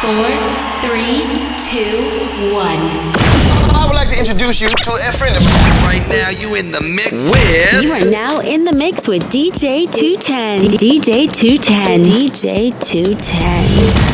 Four, three, two, one. I would like to introduce you to a friend of mine. Right now, you in the mix with. You are now in the mix with DJ 210. DJ 210. DJ 210.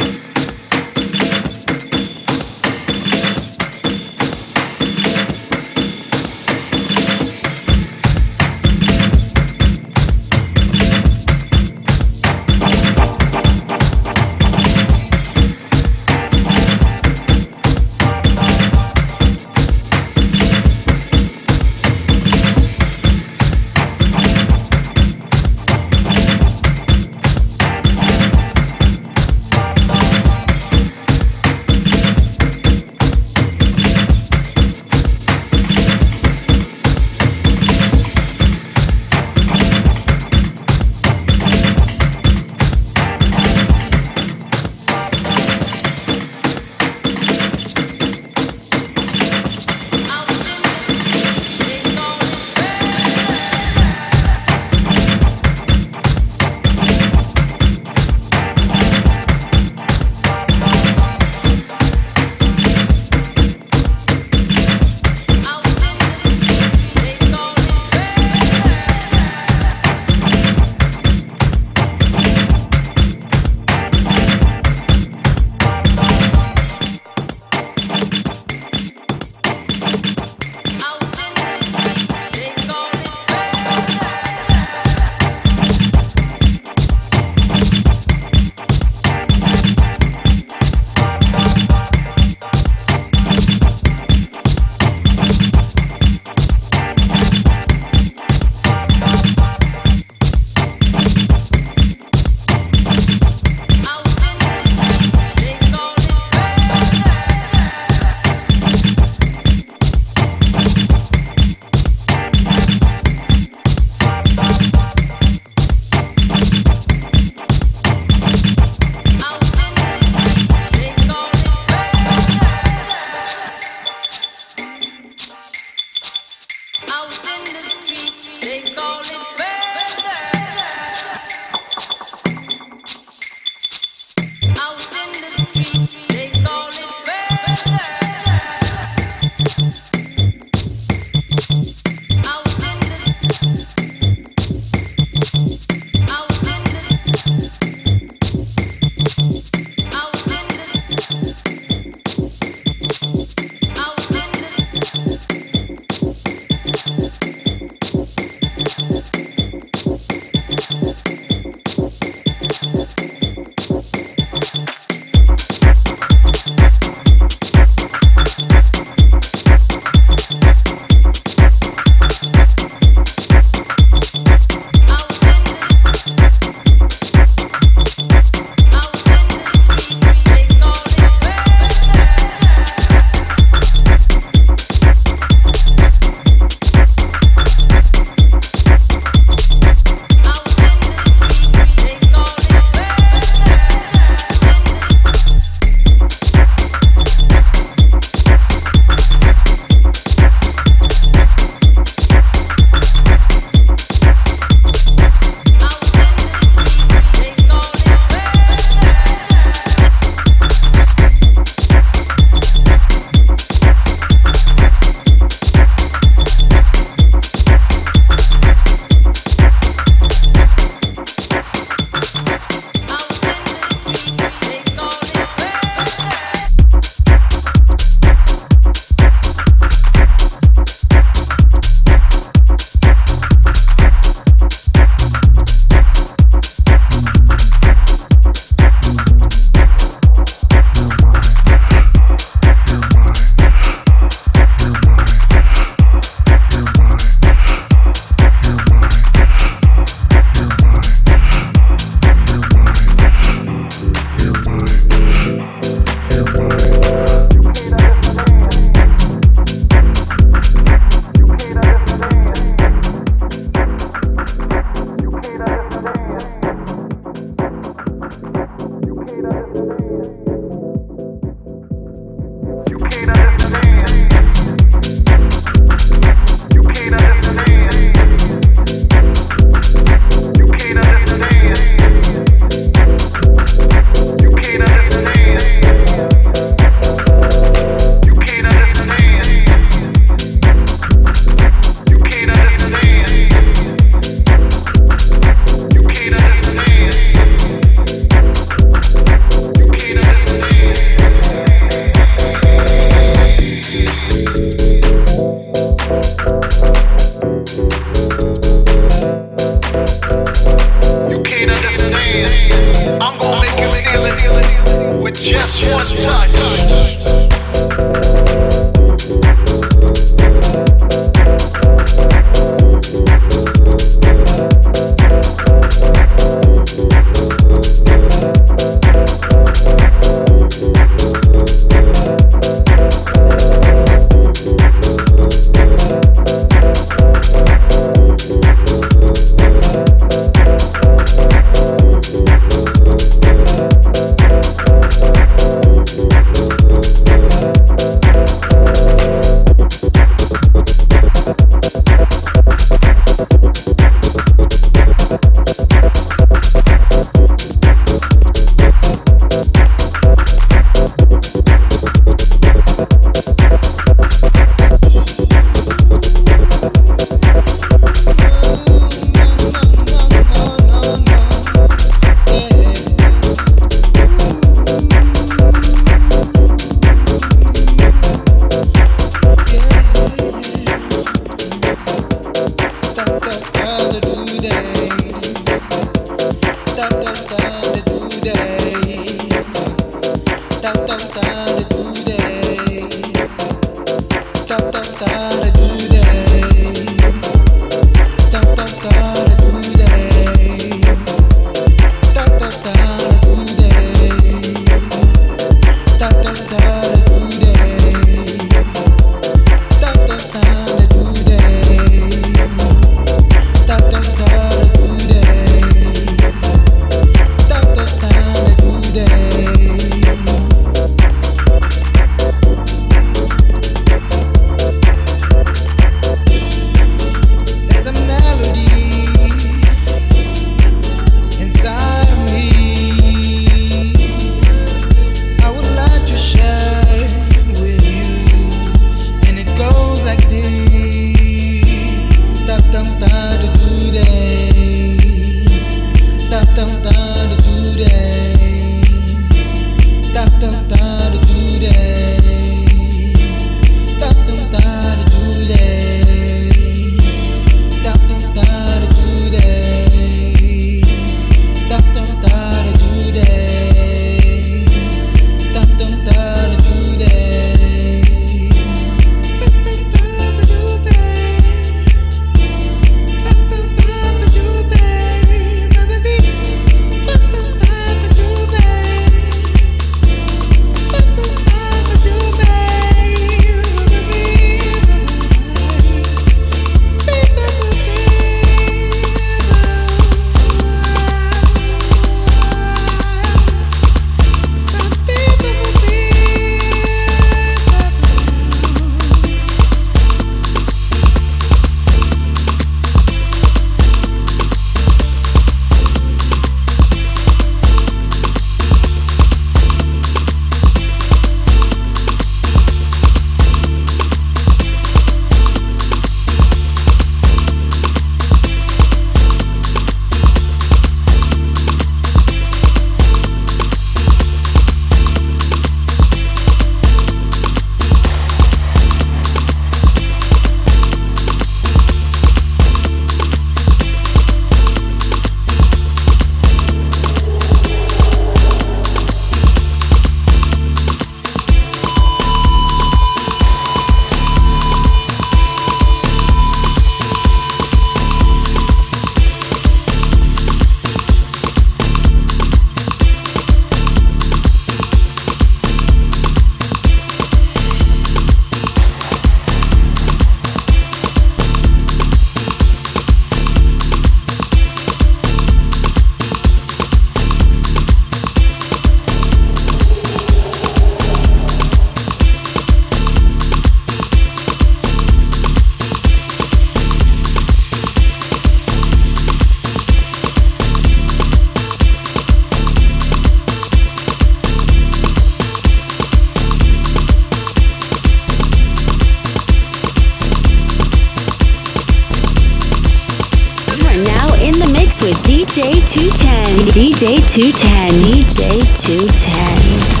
210. DJ 210.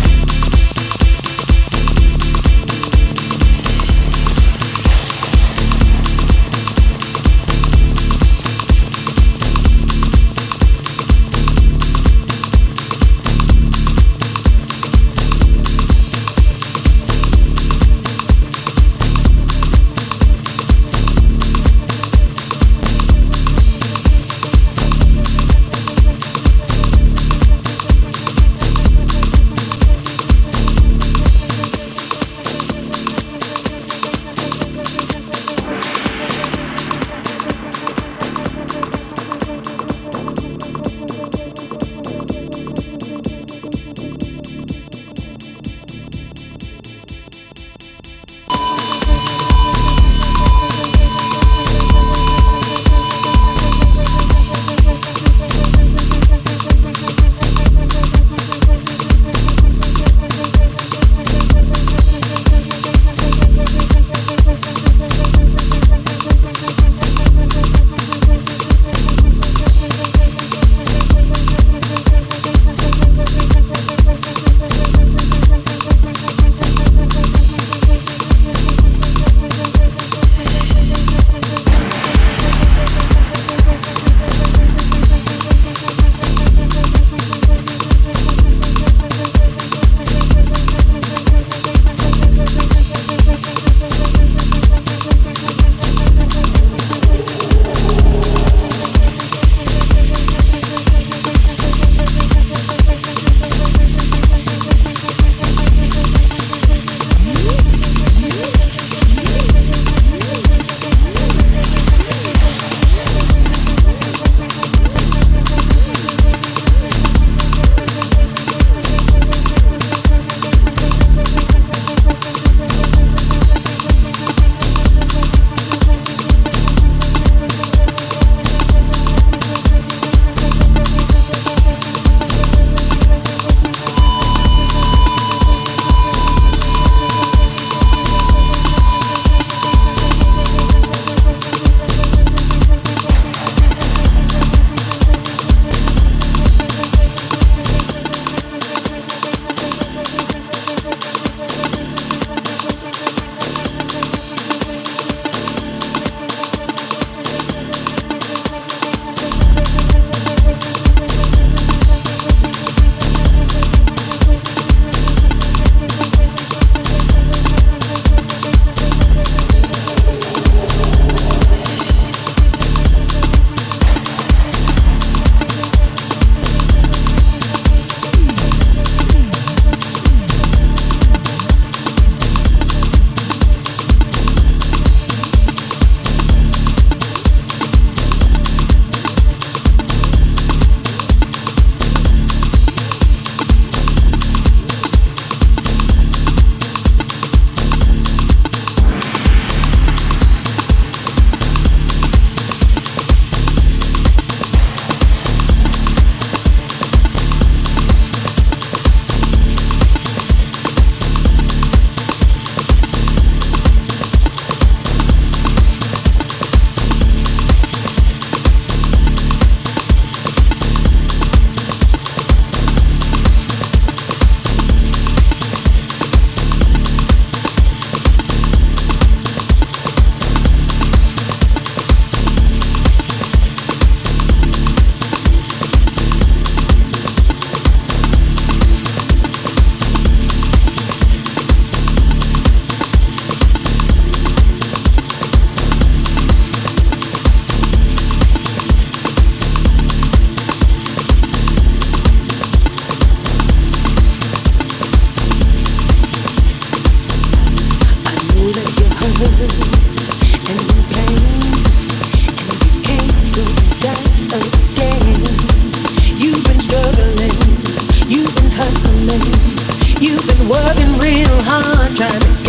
hard driving.